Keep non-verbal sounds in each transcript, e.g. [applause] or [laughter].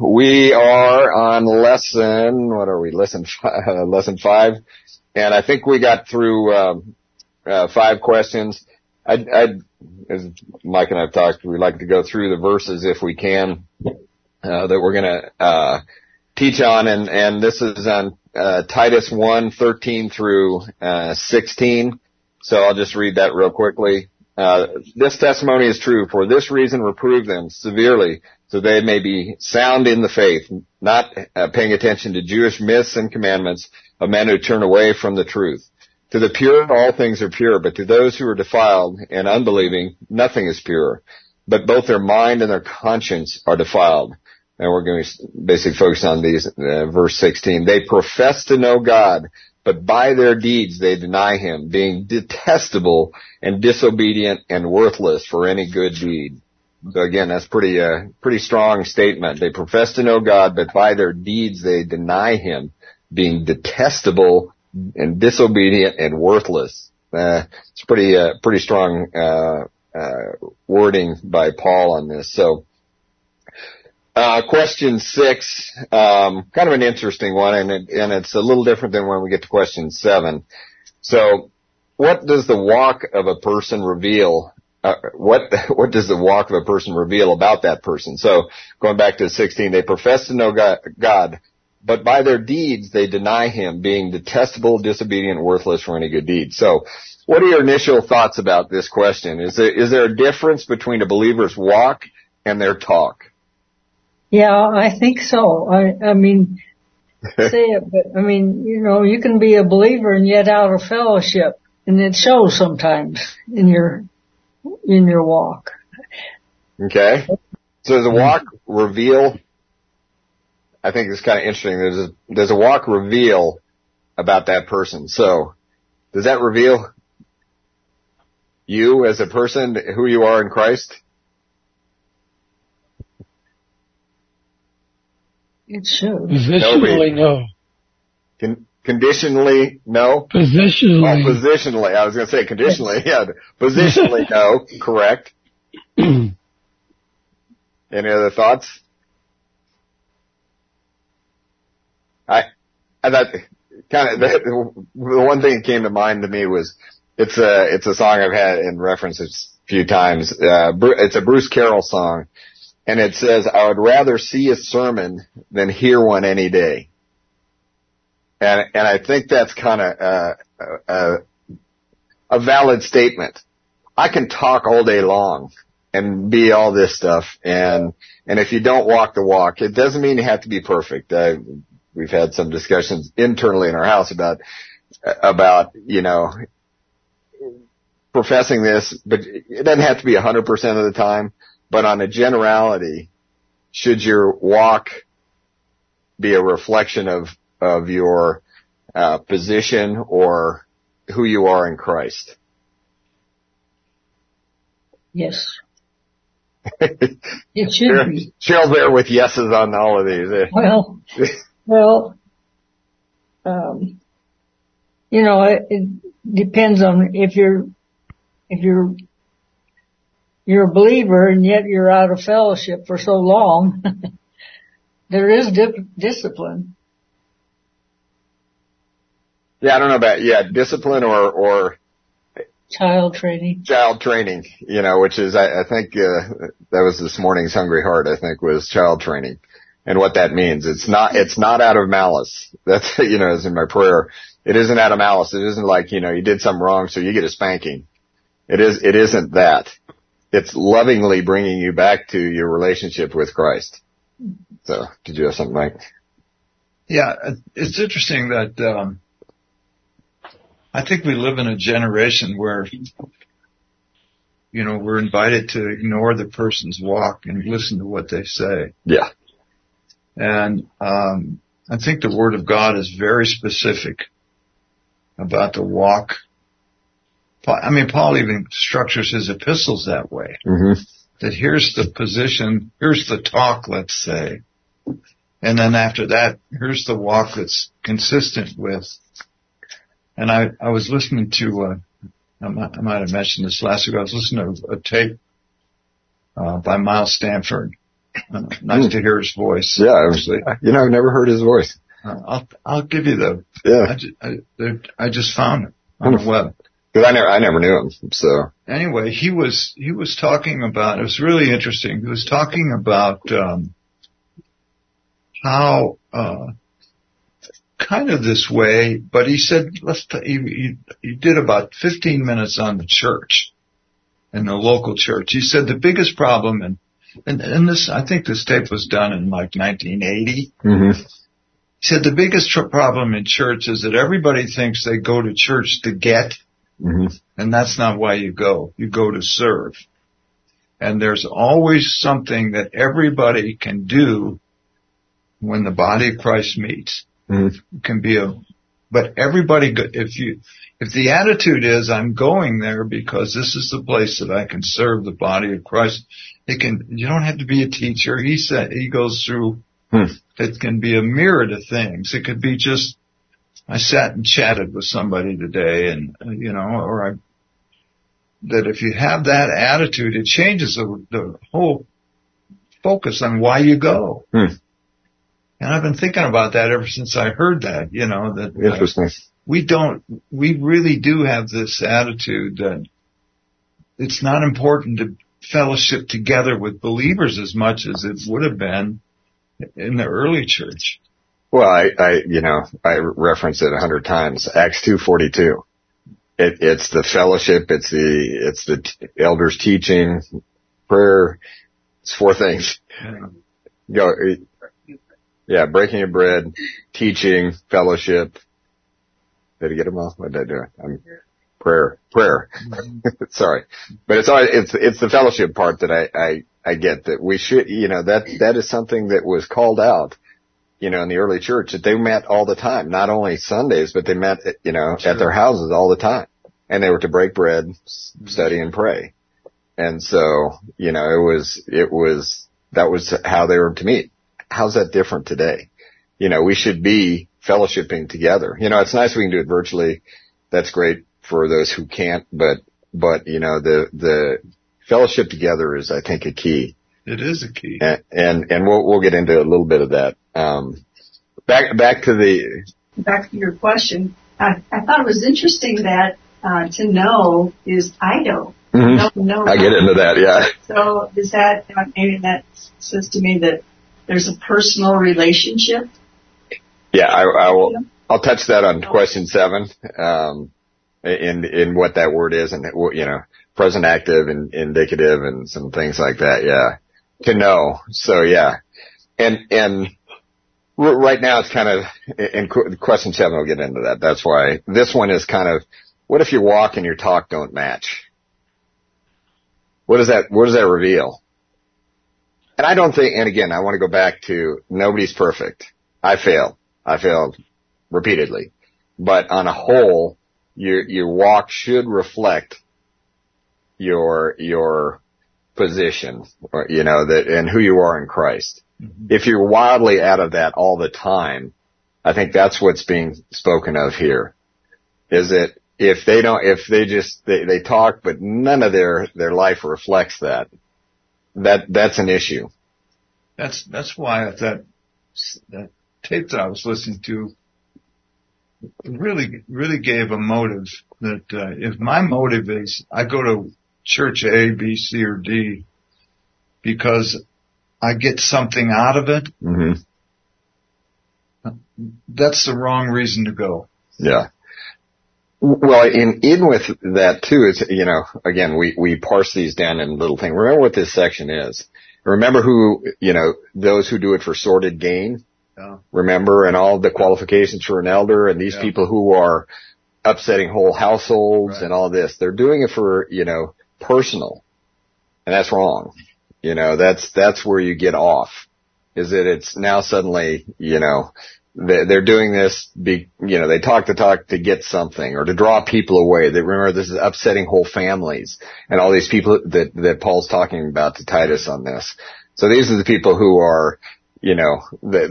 we are on lesson, what are we, lesson, [laughs] uh, lesson five. And I think we got through, um, uh, five questions. I, I, as Mike and I've talked, we like to go through the verses if we can, uh, that we're to, uh, teach on. And, and this is on, uh, Titus 1, 13 through, uh, 16. So I'll just read that real quickly. Uh, this testimony is true. For this reason, reprove them severely, so they may be sound in the faith, not uh, paying attention to Jewish myths and commandments of men who turn away from the truth. To the pure, all things are pure, but to those who are defiled and unbelieving, nothing is pure. But both their mind and their conscience are defiled. And we're going to basically focus on these, uh, verse 16. They profess to know God, but by their deeds they deny him, being detestable and disobedient and worthless for any good deed. So again, that's pretty, uh, pretty strong statement. They profess to know God, but by their deeds they deny him, being detestable and disobedient and worthless. Uh, it's pretty, uh, pretty strong, uh, uh, wording by Paul on this. So, uh, question six, um, kind of an interesting one, and it, and it's a little different than when we get to question seven. So, what does the walk of a person reveal? Uh, what [laughs] what does the walk of a person reveal about that person? So, going back to 16, they profess to know God, God, but by their deeds they deny Him, being detestable, disobedient, worthless for any good deed. So, what are your initial thoughts about this question? Is there is there a difference between a believer's walk and their talk? Yeah, I think so. I, I mean, [laughs] say it, but I mean, you know, you can be a believer and yet out of fellowship, and it shows sometimes in your in your walk. Okay. So does a walk reveal? I think it's kind of interesting. There's a, there's a walk reveal about that person. So does that reveal you as a person, who you are in Christ? It should. Positionally, no. Con- conditionally, no. Positionally. Oh, positionally. I was going to say conditionally. Yeah. Positionally, no. [laughs] Correct. [clears throat] Any other thoughts? I, I thought kind of [laughs] the, the one thing that came to mind to me was it's a it's a song I've had in reference a few times. Uh, it's a Bruce Carroll song, and it says, "I would rather see a sermon than hear one any day." And and I think that's kind of uh, uh, a valid statement. I can talk all day long and be all this stuff, and and if you don't walk the walk, it doesn't mean you have to be perfect. Uh, we've had some discussions internally in our house about about you know professing this, but it doesn't have to be 100% of the time. But on a generality, should your walk be a reflection of of your uh, position or who you are in Christ? Yes. [laughs] it should be. Cheryl's there with yeses on all of these. [laughs] Well, well, um, you know, it, it depends on if you're if you're you're a believer and yet you're out of fellowship for so long, [laughs] there is di- discipline. Yeah, I don't know about yeah discipline or or child training. Child training, you know, which is I, I think uh, that was this morning's Hungry Heart. I think was child training, and what that means. It's not it's not out of malice. [laughs] That's you know, as in my prayer. It isn't out of malice. It isn't like you know you did something wrong, so you get a spanking. It is. It isn't that. It's lovingly bringing you back to your relationship with Christ. So, did you have something, Mike? Yeah, it's interesting that um, I think we live in a generation where you know we're invited to ignore the person's walk and listen to what they say. Yeah. And um, I think the Word of God is very specific about the walk I mean, Paul even structures his epistles that way. Mm-hmm. That here's the position, here's the talk, let's say. And then after that, here's the walk that's consistent with. And I, I was listening to, uh, I might, I might have mentioned this last week. I was listening to a tape, uh, by Miles Stanford. Uh, nice to hear his voice. Yeah, actually. You know, I've never heard his voice. Uh, I'll I'll give you the. Yeah. I just, I, I just found it on the web. Cause I never, I never knew him. So Anyway, he was he was talking about. It was really interesting. He was talking about um, how uh, kind of this way, but he said let's. T- he, he he did about 15 minutes on the church, and the local church. He said the biggest problem and. And, and this, I think this tape was done in like 1980. hmm He said the biggest tr- problem in church is that everybody thinks they go to church to get, hmm and that's not why you go. You go to serve. And there's always something that everybody can do when the body of Christ meets. Hmm can be a, but everybody, if you, if the attitude is I'm going there because this is the place that I can serve the body of Christ, it can, you don't have to be a teacher. He said, he goes through Hmm. it can be a mirror of things. It could be just, I sat and chatted with somebody today and, you know, or I, that if you have that attitude, it changes the, the whole focus on why you go. Hmm. And I've been thinking about that ever since I heard that, you know, that uh, Interesting. we don't, we really do have this attitude that it's not important to fellowship together with believers as much as it would have been in the early church. Well, I, I, you know, I reference it a hundred times. Acts 242. It, it's the fellowship. It's the, it's the t- elders teaching, prayer. It's four things. Go, yeah, breaking of bread, teaching, fellowship. Did I get them all? What did I do? I'm prayer, prayer. [laughs] Sorry, but it's all, it's, it's the fellowship part that I, I, I get that we should, you know, that, that is something that was called out, you know, in the early church that they met all the time, not only Sundays, but they met, you know, at their houses all the time and they were to break bread, mm-hmm. study and pray. And so, you know, it was, it was, that was how they were to meet. How's that different today? You know, we should be fellowshipping together. You know, it's nice we can do it virtually. That's great for those who can't, but, but, you know, the, the fellowship together is, I think, a key. It is a key. And, and, and we'll, we'll get into a little bit of that. Um, back, back to the, back to your question, I, I thought it was interesting that uh, to know is oida. Mhm. No, no. I get into that. Yeah. So is that maybe that says to me that there's a personal relationship? Yeah, I, I will. I'll touch that on question seven, um, in in what that word is, and you know, present active and indicative, and some things like that. Yeah, to know. So yeah, and and right now it's kind of in question seven. We'll get into that. That's why this one is kind of what if your walk and your talk don't match? What does that What does that reveal? And I don't think. And again, I want to go back to nobody's perfect. I fail. I failed repeatedly. But on a whole, your, your walk should reflect your, your position, or, you know, that, and who you are in Christ. Mm-hmm. If you're wildly out of that all the time, I think that's what's being spoken of here. Is that if they don't, if they just, they, they talk, but none of their, their life reflects that, that, that's an issue. That's that's why that that tape that I was listening to really really gave a motive that uh, if my motive is I go to church A, B, C, or D because I get something out of it, hmm that's the wrong reason to go. Yeah. Well, in, in with that too, it's, you know, again, we, we parse these down in little things. Remember what this section is. Remember who, you know, those who do it for sordid gain. Yeah. Remember and all the qualifications for an elder and these Yeah. people who are upsetting whole households Right. and all this. They're doing it for, you know, personal. And that's wrong. You know, that's, that's where you get off. Is that it's now suddenly, you know, they're doing this be, you know, they talk the talk to get something or to draw people away. They remember this is upsetting whole families and all these people that, that Paul's talking about to Titus on this. So these are the people who are, you know, their,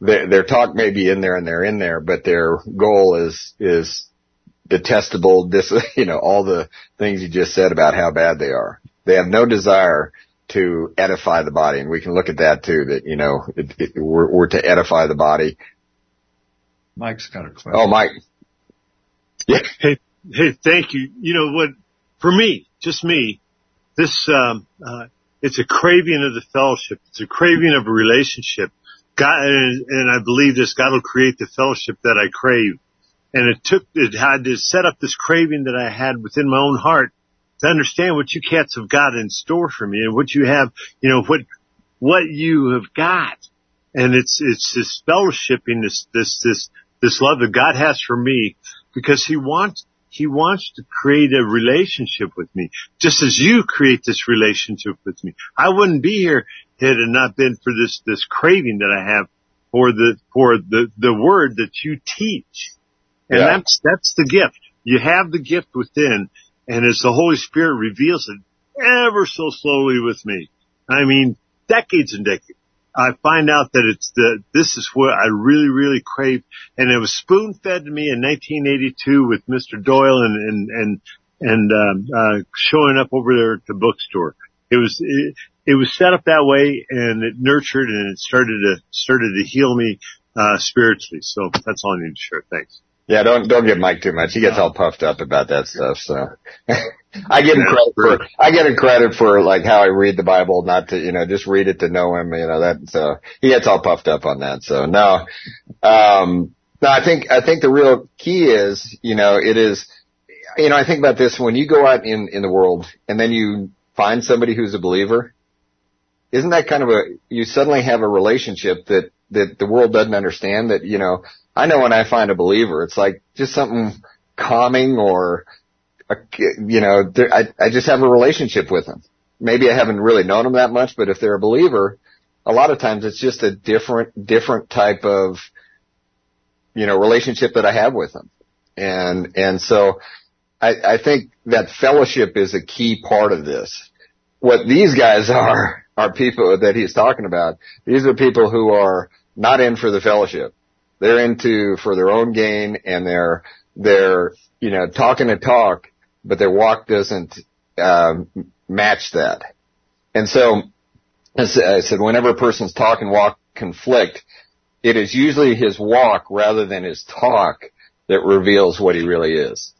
their, [laughs] their, talk may be in there and they're in there, but their goal is, is detestable, dis, [laughs] you know, all the things you just said about how bad they are. They have no desire to edify the body. And we can look at that too, that, you know, it, it, we're, we're to edify the body. Mike's got a question. Oh, Mike. Yeah. Hey, hey, thank you. You know what, for me, just me, this, um, uh, it's a craving of the fellowship. It's a craving of a relationship. God, and, and I believe this, God will create the fellowship that I crave. And it took, it had to set up this craving that I had within my own heart to understand what you cats have got in store for me and what you have, you know, what, what you have got. And it's, it's this fellowshipping, this, this, this, this love that God has for me because he wants, he wants to create a relationship with me, just as you create this relationship with me. I wouldn't be here had it not been for this, this craving that I have for the, for the, the word that you teach. And yeah. that's, that's the gift. You have the gift within and as the Holy Spirit reveals it ever so slowly with me, I mean, decades and decades, I find out that it's the, this is what I really, really crave. And it was spoon fed to me in 1982 with Mr. Doyle and, and, and, and, um, uh, showing up over there at the bookstore. It was, it, it was set up that way and it nurtured and it started to, started to heal me, uh, spiritually. So that's all I need to share. Thanks. Yeah, don't don't give Mike too much. He gets all puffed up about that stuff. So [laughs] I give him credit for I get him credit for like how I read the Bible, not to you know just read it to know him. You know that so he gets all puffed up on that. So no, um, no, I think I think the real key is you know it is you know I think about this when you go out in in the world and then you find somebody who's a believer. Isn't that kind of a you suddenly have a relationship that that the world doesn't understand that you know I know when I find a believer, it's like just something calming or, a, you know, I, I just have a relationship with them. Maybe I haven't really known them that much, but if they're a believer, a lot of times it's just a different, different type of, you know, relationship that I have with them. And, and so I, I think that fellowship is a key part of this. What these guys [laughs] are, are people that he's talking about. These are people who are not in for the fellowship. They're into for their own gain and they're, they're, you know, talking a talk, but their walk doesn't, um, match that. And so, I said, whenever a person's talk and walk conflict, it is usually his walk rather than his talk that reveals what he really is.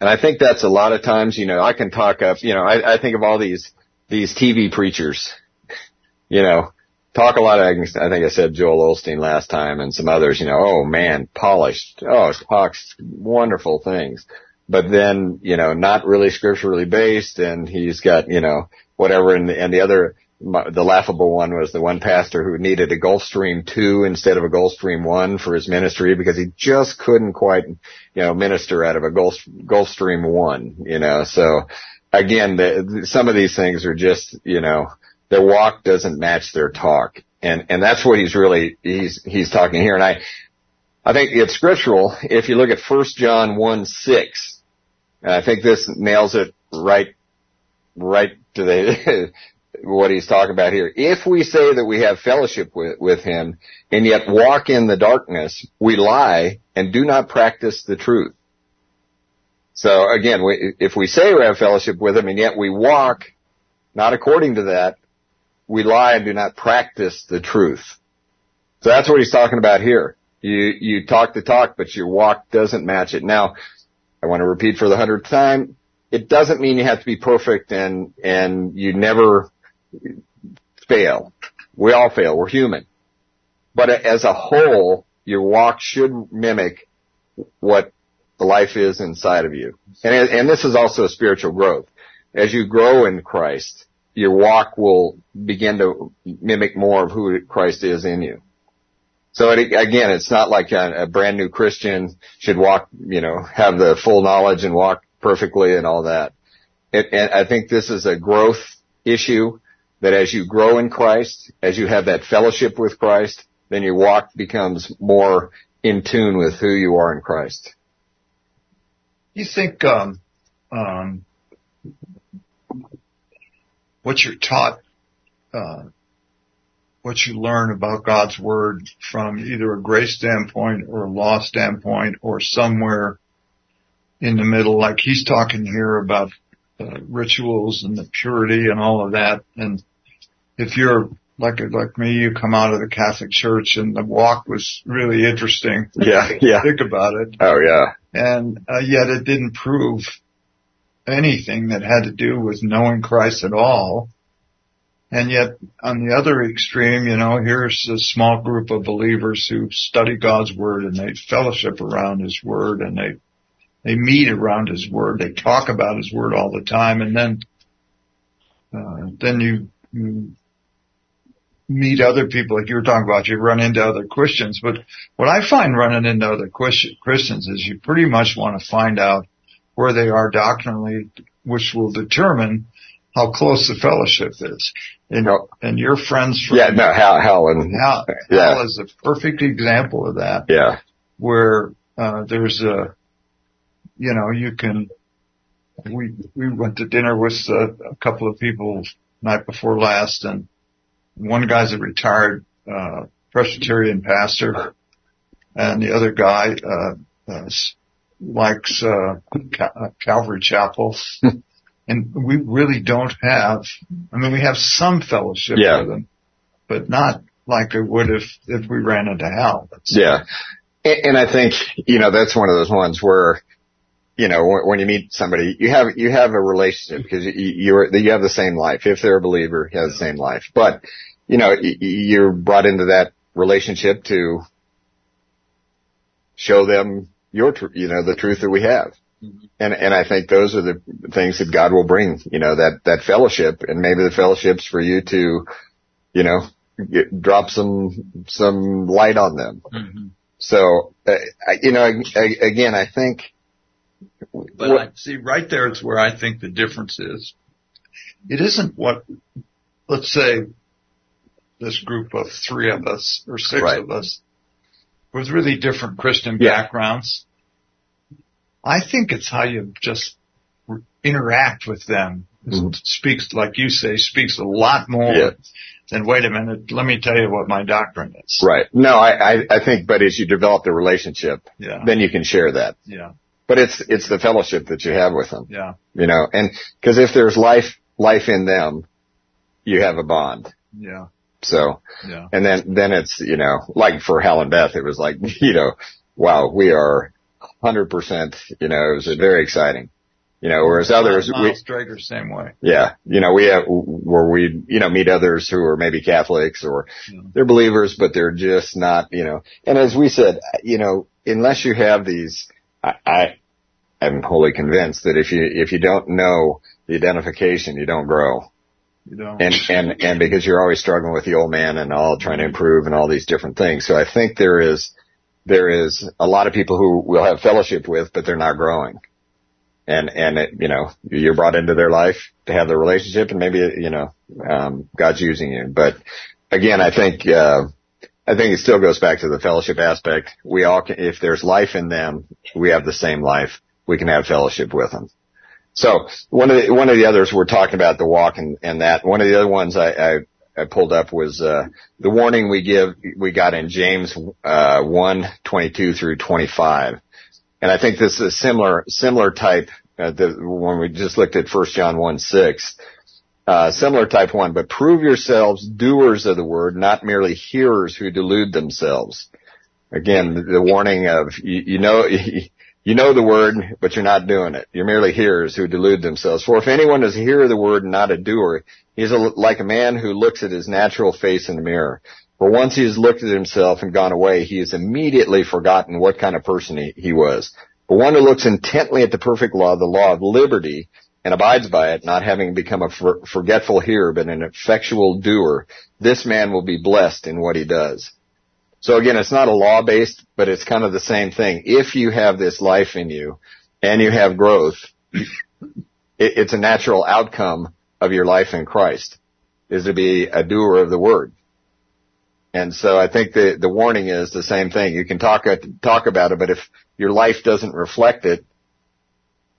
And I think that's a lot of times, you know, I can talk up, you know, I, I think of all these, these TV preachers, [laughs] you know, talk a lot of, I think I said Joel Osteen last time and some others, you know, oh man, polished. Oh, talks wonderful things. But then, you know, not really scripturally based and he's got, you know, whatever and, and the other, the laughable one was the one pastor who needed a Gulfstream 2 instead of a Gulfstream 1 for his ministry because he just couldn't quite, you know, minister out of a Gulf, Gulfstream 1, you know, so again, the, some of these things are just, you know, their walk doesn't match their talk. And, and that's what he's really, he's, he's talking here. And I, I think it's scriptural. If you look at 1 John 1 6, and I think this nails it right, right to the, [laughs] what he's talking about here. If we say that we have fellowship with, with him and yet walk in the darkness, we lie and do not practice the truth. So again, we, if we say we have fellowship with him and yet we walk not according to that, we lie and do not practice the truth. So that's what he's talking about here. You, you talk the talk, but your walk doesn't match it. Now, I want to repeat for the hundredth time, it doesn't mean you have to be perfect and, and you never fail. We all fail. We're human. But as a whole, your walk should mimic what the life is inside of you. And, and this is also spiritual growth. As you grow in Christ, your walk will begin to mimic more of who Christ is in you. So it, again, it's not like a, a, brand new Christian should walk, you know, have the full knowledge and walk perfectly and all that. It, and I think this is a growth issue that as you grow in Christ, as you have that fellowship with Christ, then your walk becomes more in tune with who you are in Christ. You think, um, um, what you're taught, uh, what you learn about God's word from either a grace standpoint or a law standpoint or somewhere in the middle, like he's talking here about uh, rituals and the purity and all of that. And if you're like like me, you come out of the Catholic Church and the walk was really interesting. Yeah, yeah. Think about it. Oh yeah. And uh, yet it didn't prove anything that had to do with knowing Christ at all. And yet on the other extreme, you know, here's a small group of believers who study God's word and they fellowship around his word and they, they meet around his word. They talk about his word all the time. And then, uh, then you, you meet other people like you were talking about, you run into other Christians. But what I find running into other Christians is you pretty much want to find out where they are doctrinally, which will determine how close the fellowship is. You know, and your friends from Yeah, no, Hal, Helen. Hal, Yeah. Hal is a perfect example of that, Yeah. where uh, there's a, you know, you can. We we went to dinner with a, a couple of people night before last, and one guy's a retired uh, Presbyterian pastor, and the other guy uh, uh, likes uh, Cal- uh, Calvary Chapel. [laughs] And we really don't have, I mean, we have some fellowship Yeah. with them, but not like it would if, if we ran into Hal. Yeah. And, and I think, you know, that's one of those ones where, you know, when, when you meet somebody, you have, you have a relationship because you, you're, you have the same life. If they're a believer, you have the same life. But, you know, you're brought into that relationship to show them your, tr- you know, the truth that we have. And, and I think those are the things that God will bring, you know, that, that fellowship and maybe the fellowships for you to, you know, get, drop some, some light on them. So, uh, I- you know, I- I- again, I think, But I, see, right there is where I think the difference is. It isn't what, let's say, this group of three of us or six Right. of us with really different Christian Yeah. backgrounds. I think it's how you just r- interact with them. Mhm. Speaks, like you say, speaks a lot more Yeah. than wait a minute, let me tell you what my doctrine is. right. No, I, I, I think, but as you develop the relationship, Yeah. then you can share that. Yeah. But it's, it's the fellowship that you have with them, Yeah. you know, and cause if there's life, life in them, you have a bond. Yeah. So, Yeah. and then, then it's, you know, like for Hal and Beth, it was like, [laughs] you know, wow, we are 100%, you know, it was very exciting. You know, whereas others, we, Miles Drager, same way. Yeah. You know, we have, where we, you know, meet others who are maybe Catholics or Yeah. they're believers, but they're just not, you know, and as we said, you know, unless you have these, I, I am wholly convinced that if you, if you don't know the identification, you don't grow. You know. And, and, and because you're always struggling with the old man and all trying to improve and all these different things. So I think there is, there is a lot of people who we'll have fellowship with, but they're not growing. And and it, you know you're brought into their life to have the relationship and maybe you know um God's using you. But again I think uh I think it still goes back to the fellowship aspect. We all can if there's life in them we have the same life. We can have fellowship with them. So one of the one of the others we're talking about the walk and and that one of the other ones I I, I pulled up was uh the warning we give we got in James uh 1 22 through 25 and I think this is a similar, similar type, uh, the, when we just looked at 1 John 1, 6, uh, similar type one, but prove yourselves doers of the word, not merely hearers who delude themselves. Again, the, the warning of, you, you know, [laughs] you know the word, but you're not doing it. You're merely hearers who delude themselves. For if anyone is a hearer of the word and not a doer, he is a, like a man who looks at his natural face in the mirror. For once he has looked at himself and gone away, he has immediately forgotten what kind of person he, he was. But one who looks intently at the perfect law, the law of liberty, and abides by it, not having become a for, forgetful hearer, but an effectual doer, this man will be blessed in what he does. So again, it's not a law based, but it's kind of the same thing. If you have this life in you and you have growth, it, it's a natural outcome of your life in Christ is to be a doer of the word. And so I think the, the warning is the same thing. You can talk, talk about it, but if your life doesn't reflect it,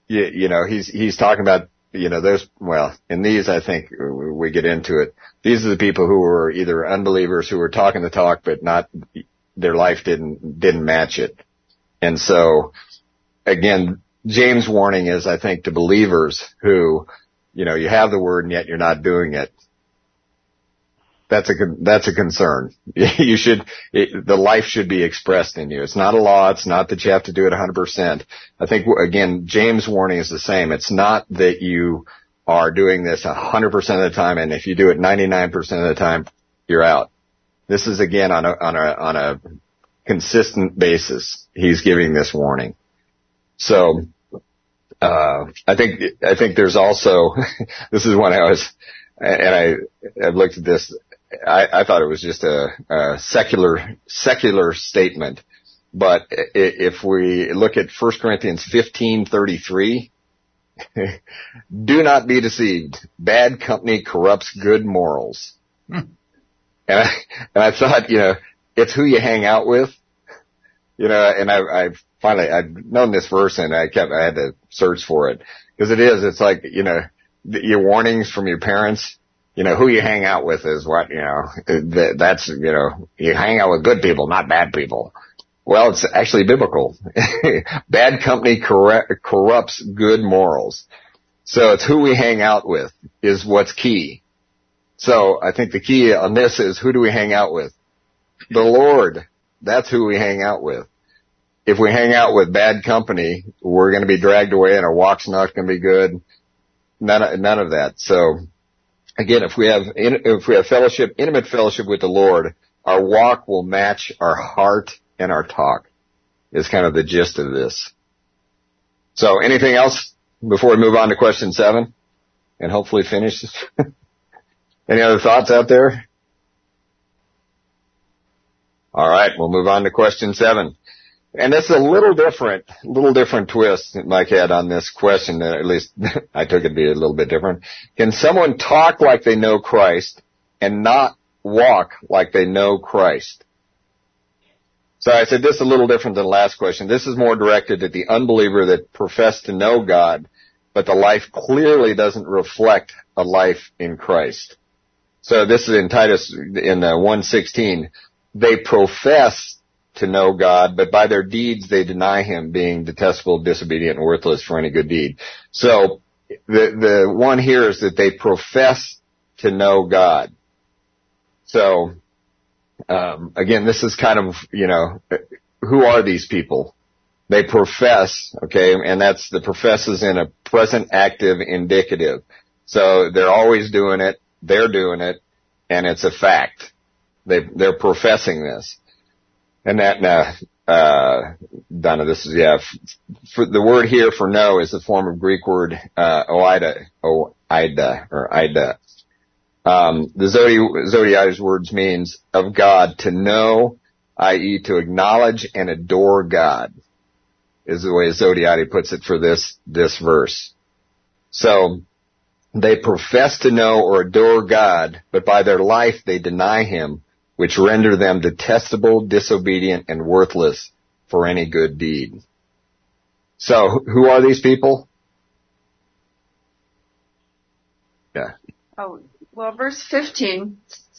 you, you know, he's, he's talking about, you know, those, well, in these, I think we get into it. These are the people who were either unbelievers who were talking the talk, but not, their life didn't, didn't match it. And so again, James' warning is, I think, to believers who, you know, you have the word and yet you're not doing it. That's a that's a concern. [laughs] You should it, the life should be expressed in you. It's not a law. It's not that you have to do it 100%. I think again, James' warning is the same. It's not that you are doing this 100% of the time, and if you do it 99% of the time, you're out. This is again on a on a on a consistent basis. He's giving this warning. So uh, I think I think there's also [laughs] this is when I was and I I've looked at this I, I thought it was just a, a secular secular statement. But if we look at 1 Corinthians 15:33, [laughs] do not be deceived. Bad company corrupts good morals. Hmm. And I, and I thought, you know, it's who you hang out with. You know, and I, I finally, I'd known this verse and I kept, I had to search for it. Cause it is, it's like, you know, your warnings from your parents you know, who you hang out with is what, you know, that's, you know, you hang out with good people, not bad people. Well, it's actually biblical. [laughs] bad company corrupts good morals. So it's who we hang out with is what's key. So I think the key on this is who do we hang out with? The Lord. That's who we hang out with. If we hang out with bad company, we're going to be dragged away and our walk's not going to be good. None none of that. So again, if we have, if we have fellowship, intimate fellowship with the Lord, our walk will match our heart and our talk is kind of the gist of this. So anything else before we move on to question seven and hopefully finish? [laughs] Any other thoughts out there? All right, we'll move on to question seven. And it's a little different, little different twist that Mike had on this question, at least [laughs] I took it to be a little bit different. Can someone talk like they know Christ and not walk like they know Christ? So I said this is a little different than the last question. This is more directed at the unbeliever that professed to know God, but the life clearly doesn't reflect a life in Christ. So this is in Titus in uh, 116. They profess to know God, but by their deeds they deny him being detestable, disobedient, and worthless for any good deed. So the, the one here is that they profess to know God. So, um, again, this is kind of, you know, who are these people? They profess, okay, and that's the professes in a present active indicative. So they're always doing it, they're doing it, and it's a fact. They, they're professing this. And that, uh, uh, Donna, this is, yeah, for the word here for know is the form of Greek word, uh, oida, oida, or ida. Um, the Zodi, words means of God to know, i.e. to acknowledge and adore God is the way Zodhiates puts it for this, this verse. So, they profess to know or adore God, but by their life they deny Him which render them detestable, disobedient, and worthless for any good deed. So, who are these people? Yeah. Oh, well, verse 15,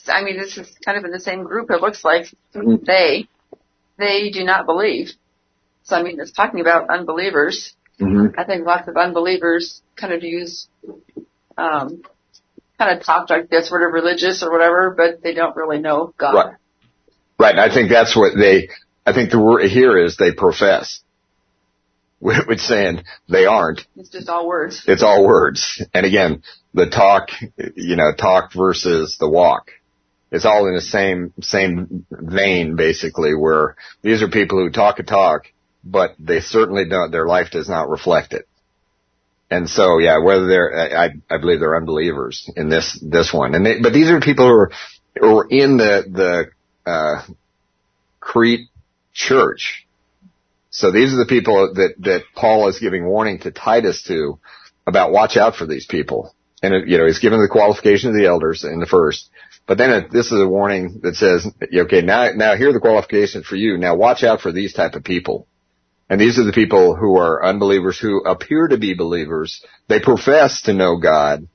I mean, this is kind of in the same group, it looks like. Mm-hmm. They, they do not believe. So, I mean, it's talking about unbelievers. Mm-hmm. I think lots of unbelievers kind of use um, kind of talk like this, sort of religious or whatever, but they don't really know God. Right. Right. And I think that's what they, I think the word here is they profess. Which saying they aren't. It's just all words. It's all words. And again, the talk, you know, talk versus the walk. It's all in the same, same vein basically where these are people who talk a talk, but they certainly don't, their life does not reflect it. And so, yeah, whether they're, I, I believe they're unbelievers in this, this one. And they, but these are people who are, who are in the, the, uh, Crete church. So these are the people that, that Paul is giving warning to Titus to about watch out for these people. And, it, you know, he's given the qualification of the elders in the first, but then it, this is a warning that says, okay, now, now here are the qualifications for you. Now watch out for these type of people. And these are the people who are unbelievers who appear to be believers. They profess to know God,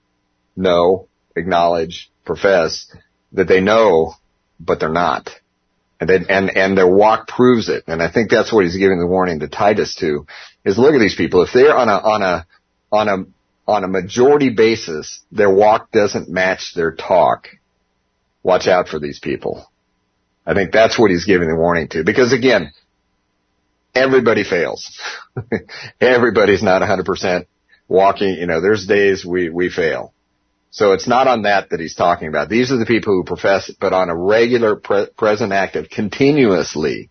know, acknowledge, profess that they know, but they're not. And, and, and their walk proves it. And I think that's what he's giving the warning to Titus to, is look at these people. If they're on a, on a, on a, on a majority basis, their walk doesn't match their talk, watch out for these people. I think that's what he's giving the warning to because again, everybody fails. [laughs] Everybody's not 100% walking, you know, there's days we, we fail. So it's not on that that he's talking about. These are the people who profess, but on a regular pre- present active, continuously,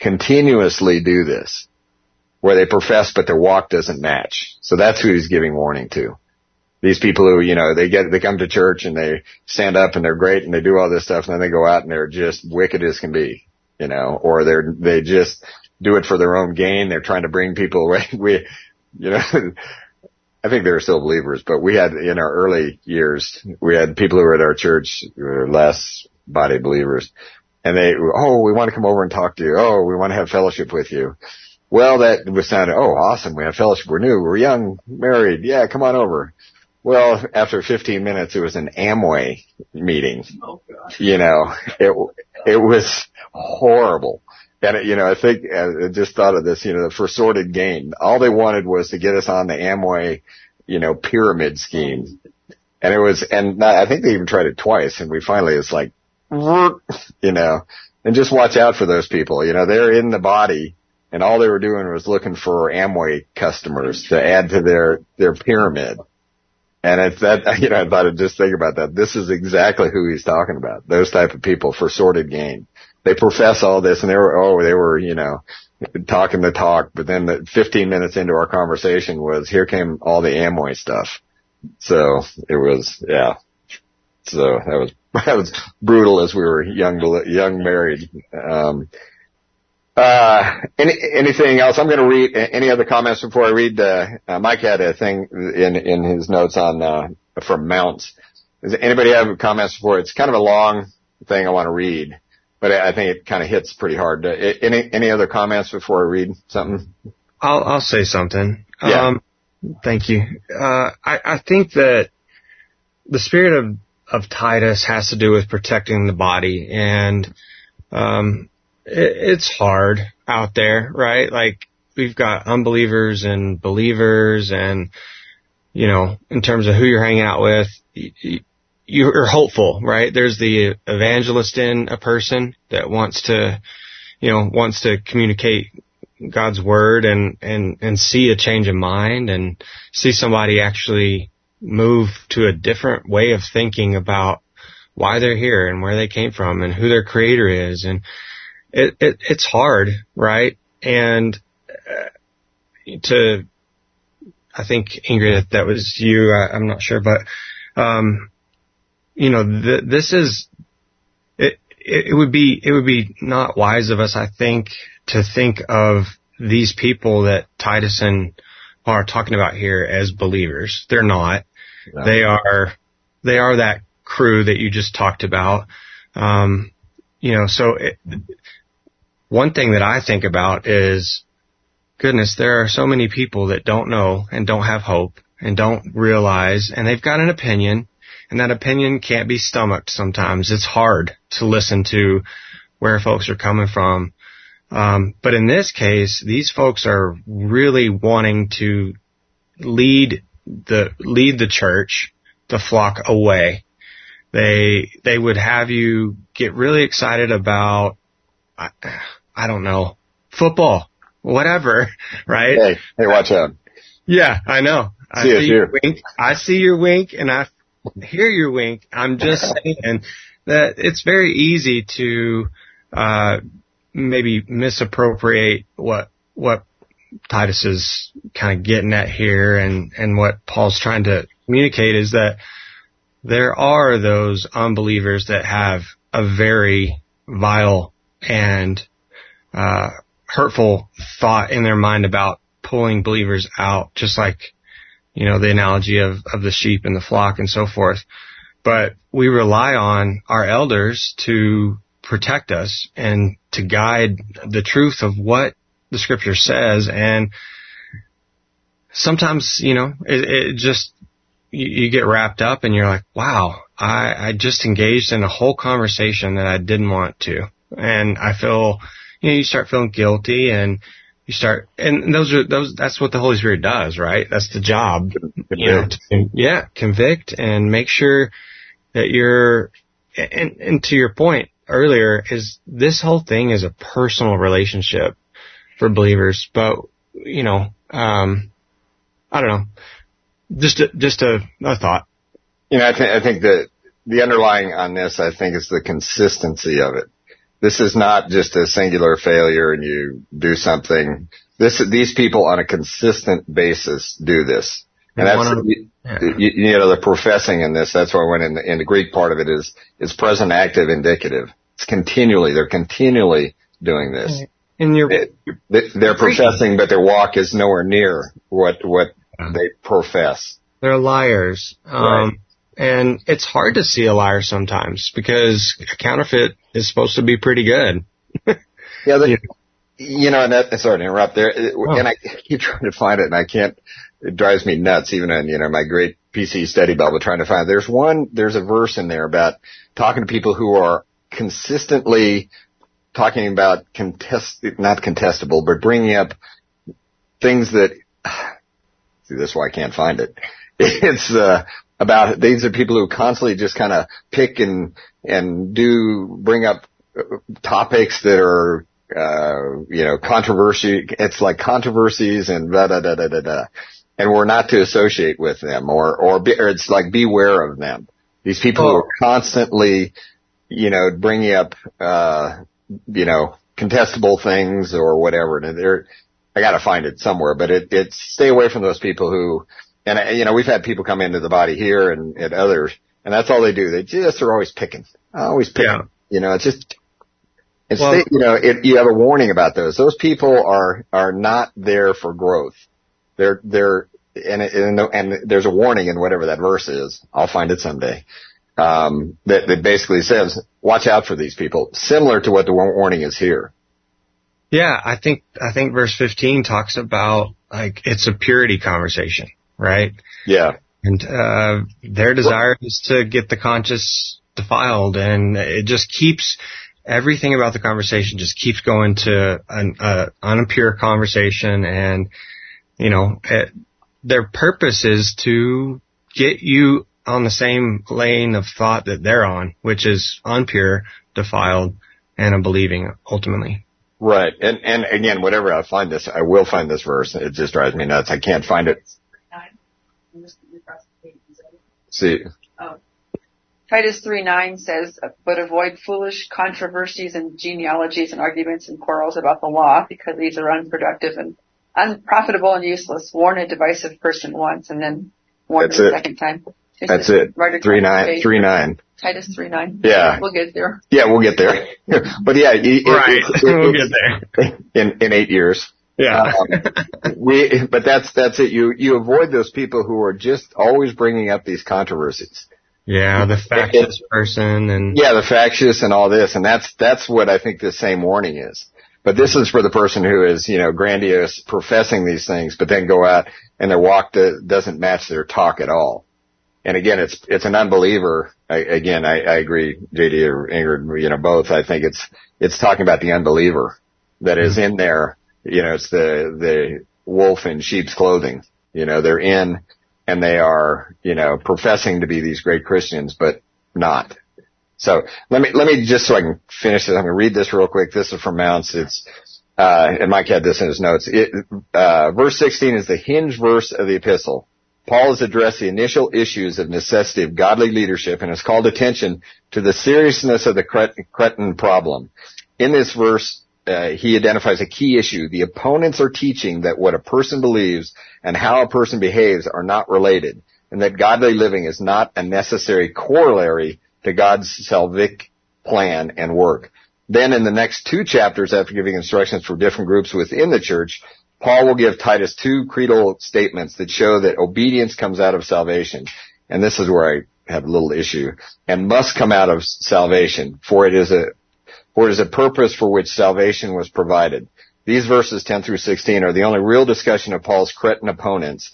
continuously do this, where they profess but their walk doesn't match. So that's who he's giving warning to. These people who, you know, they get, they come to church and they stand up and they're great and they do all this stuff and then they go out and they're just wicked as can be, you know, or they're, they just do it for their own gain. They're trying to bring people away. [laughs] We, you know, [laughs] I think they were still believers, but we had in our early years, we had people who were at our church who were less body believers and they, oh, we want to come over and talk to you. Oh, we want to have fellowship with you. Well, that was sounded, oh, awesome. We have fellowship. We're new. We're young, married. Yeah, come on over. Well, after 15 minutes, it was an Amway meeting. Oh, you know, it, it was horrible. And you know, I think I just thought of this, you know, for sordid gain. All they wanted was to get us on the Amway, you know, pyramid scheme. And it was, and I think they even tried it twice and we finally, it's like, [laughs] you know, and just watch out for those people. You know, they're in the body and all they were doing was looking for Amway customers to add to their, their pyramid. And it's that, [laughs] you know, I thought I'd just think about that. This is exactly who he's talking about. Those type of people for sordid gain they profess all this and they were, oh, they were, you know, talking the talk, but then the 15 minutes into our conversation was, here came all the Amway stuff. So it was, yeah. So that was, [laughs] that was brutal as we were young, young married. Um, uh, any, anything else? I'm going to read any other comments before I read, uh, uh, Mike had a thing in, in his notes on, uh, from Mounce. Does anybody have comments before? It's kind of a long thing I want to read but I think it kind of hits pretty hard. Uh, any any other comments before I read something? I'll I'll say something. Yeah. Um, thank you. Uh, I I think that the spirit of of Titus has to do with protecting the body, and um, it, it's hard out there, right? Like we've got unbelievers and believers, and you know, in terms of who you're hanging out with, you're hopeful, right? There's the evangelist in a person that wants to, you know, wants to communicate God's word and, and, and see a change of mind and see somebody actually move to a different way of thinking about why they're here and where they came from and who their creator is. And it, it it's hard, right? And uh, to, I think Ingrid, that was you. I, I'm not sure, but, um, you know, th- this is, it, it would be, it would be not wise of us, I think, to think of these people that Titus and are talking about here as believers. They're not. No. They are, they are that crew that you just talked about. Um, you know, so it, one thing that I think about is, goodness, there are so many people that don't know and don't have hope and don't realize, and they've got an opinion and that opinion can't be stomached sometimes. It's hard to listen to where folks are coming from. Um, but in this case, these folks are really wanting to lead the lead the church, the flock away. They they would have you get really excited about I, I don't know football, whatever, [laughs] right? Hey, hey, watch out. Yeah, I know. I see, see your wink. I see your wink, and I hear your wink. I'm just [laughs] saying that it's very easy to uh, maybe misappropriate what what Titus is kind of getting at here, and and what Paul's trying to communicate is that there are those unbelievers that have a very vile and uh, hurtful thought in their mind about pulling believers out, just like you know, the analogy of, of the sheep and the flock and so forth. But we rely on our elders to protect us and to guide the truth of what the scripture says. And sometimes, you know, it, it just, you, you, get wrapped up and you're like, wow, I, I just engaged in a whole conversation that I didn't want to. And I feel, you know, you start feeling guilty and you start, and those are those. That's what the Holy Spirit does, right? That's the job. You know, to, yeah, convict and make sure that you're and, and to your point earlier is this whole thing is a personal relationship for believers, but you know, um, I don't know, just a, just a, a thought. You know, I think I think that the underlying on this, I think, is the consistency of it. This is not just a singular failure and you do something. This these people on a consistent basis do this. And that's, yeah. you, you, know, the professing in this, that's why I went in the, in the Greek part of it is, is present active indicative. It's continually, they're continually doing this. And you're, it, they're professing, but their walk is nowhere near what, what they profess. They're liars. Um, right. And it's hard to see a liar sometimes because a counterfeit is supposed to be pretty good. yeah. The, [laughs] you know, and that, sorry to interrupt there. Oh. And I keep [laughs] trying to find it and I can't, it drives me nuts even on, you know, my great PC study Bible trying to find, there's one, there's a verse in there about talking to people who are consistently talking about contest, not contestable, but bringing up things that, [sighs] see, this is why I can't find it. [laughs] It's, uh, about, these are people who constantly just kind of pick and, and do, bring up topics that are, uh, you know, controversy. It's like controversies and da da da da da da and we're not to associate with them or, or, be, or it's like beware of them. These people oh. who are constantly, you know, bringing up, uh, you know, contestable things or whatever. And they're, I gotta find it somewhere, but it, it's stay away from those people who, and you know, we've had people come into the body here and, and others, and that's all they do. They just are always picking, always picking. Yeah. You know, it's just, it's, well, you know, it, you have a warning about those. Those people are, are not there for growth. They're, they're, and, and, and there's a warning in whatever that verse is. I'll find it someday. Um, that, that basically says, watch out for these people, similar to what the warning is here. Yeah, I think, I think verse 15 talks about, like, it's a purity conversation, right? Yeah. And, uh, their desire is to get the conscience defiled and it just keeps, everything about the conversation just keeps going to an, uh, unimpure conversation and, you know, it, their purpose is to get you on the same lane of thought that they're on, which is unpure, defiled, and unbelieving ultimately. Right. And, and again, whatever I find this, I will find this verse. It just drives me nuts. I can't find it. See. Oh. Titus 3 9 says, but avoid foolish controversies and genealogies and arguments and quarrels about the law because these are unproductive and unprofitable and useless. Warn a divisive person once and then warn That's them a second time. It's That's it. Right three nine, three nine. Titus three nine. Yeah. We'll get there. Yeah, we'll get there. [laughs] but yeah, it, right. It, [laughs] it, we'll get there [laughs] in in eight years. Yeah. um, we, but that's that's it. You you avoid those people who are just always bringing up these controversies. Yeah, the factious person and yeah, the factious and all this, and that's that's what I think the same warning is. But this is for the person who is, you know, grandiose, professing these things, but then go out and their walk to, doesn't match their talk at all. And again, it's, it's an unbeliever. I, again, I, I agree, JD or Ingrid, you know, both. I think it's, it's talking about the unbeliever that is in there. You know, it's the, the wolf in sheep's clothing. You know, they're in and they are, you know, professing to be these great Christians, but not. So let me, let me just so I can finish this. I'm going to read this real quick. This is from Mounce. It's, uh, and Mike had this in his notes. It, uh, verse 16 is the hinge verse of the epistle. Paul has addressed the initial issues of necessity of godly leadership and has called attention to the seriousness of the Cretan problem. In this verse, uh, he identifies a key issue. The opponents are teaching that what a person believes and how a person behaves are not related, and that godly living is not a necessary corollary to God's salvific plan and work. Then in the next two chapters, after giving instructions for different groups within the church, Paul will give Titus two creedal statements that show that obedience comes out of salvation. And this is where I have a little issue. And must come out of salvation, for it is a, it is a purpose for which salvation was provided. These verses 10 through 16 are the only real discussion of Paul's Cretan opponents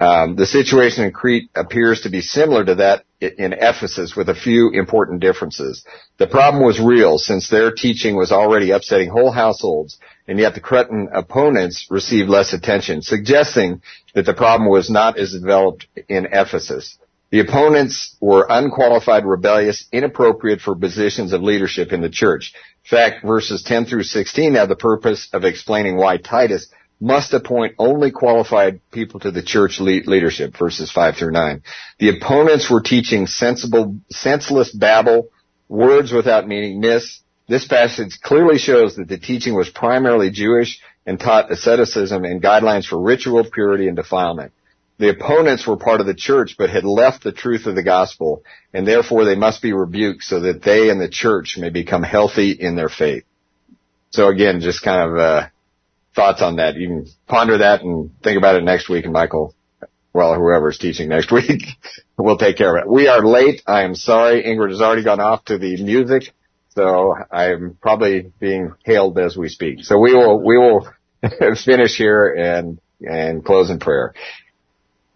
um, the situation in Crete appears to be similar to that in Ephesus with a few important differences. The problem was real since their teaching was already upsetting whole households and yet the Cretan opponents received less attention, suggesting that the problem was not as developed in Ephesus. The opponents were unqualified, rebellious, inappropriate for positions of leadership in the church. In fact, verses 10 through 16 have the purpose of explaining why Titus must appoint only qualified people to the church leadership, verses 5 through 9. The opponents were teaching sensible, senseless babble, words without meaning, myths. This passage clearly shows that the teaching was primarily Jewish and taught asceticism and guidelines for ritual purity and defilement. The opponents were part of the church but had left the truth of the gospel and therefore they must be rebuked so that they and the church may become healthy in their faith. So again, just kind of, uh, thoughts on that. You can ponder that and think about it next week and Michael, well, whoever's teaching next [laughs] week will take care of it. We are late. I am sorry. Ingrid has already gone off to the music. So I'm probably being hailed as we speak. So we will, we will [laughs] finish here and, and close in prayer.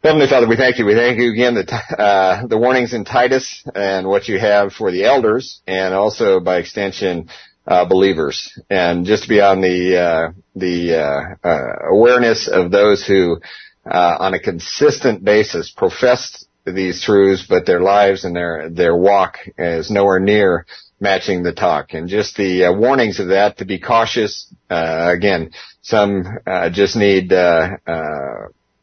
Heavenly Father, we thank you. We thank you again the uh, the warnings in Titus and what you have for the elders, and also by extension uh, believers, and just to be on the uh, the uh, uh, awareness of those who, uh, on a consistent basis, profess these truths, but their lives and their their walk is nowhere near matching the talk, and just the warnings of that to be cautious. again, some just need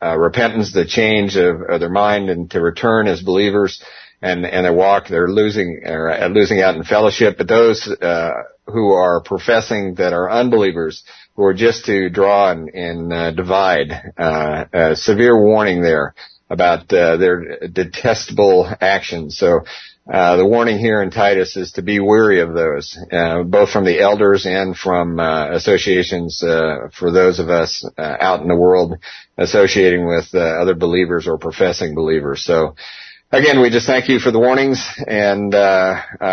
uh, repentance, the change of, of, their mind and to return as believers and, and their walk, they're losing, or uh, losing out in fellowship. But those, uh, who are professing that are unbelievers, who are just to draw and, and uh, divide, uh, severe warning there about, uh, their detestable actions. So, uh, the warning here in Titus is to be wary of those, uh, both from the elders and from uh, associations uh, for those of us uh, out in the world associating with uh, other believers or professing believers. So, again, we just thank you for the warnings and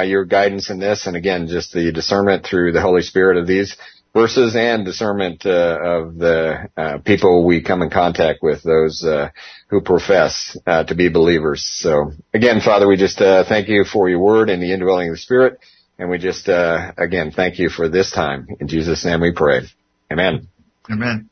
your guidance in this, and again, just the discernment through the Holy Spirit of these verses and discernment of the people we come in contact with, those who profess uh, to be believers. So again, Father, we just uh, thank you for your word and the indwelling of the Spirit. And we just, uh, again, thank you for this time. In Jesus' name we pray. Amen. Amen.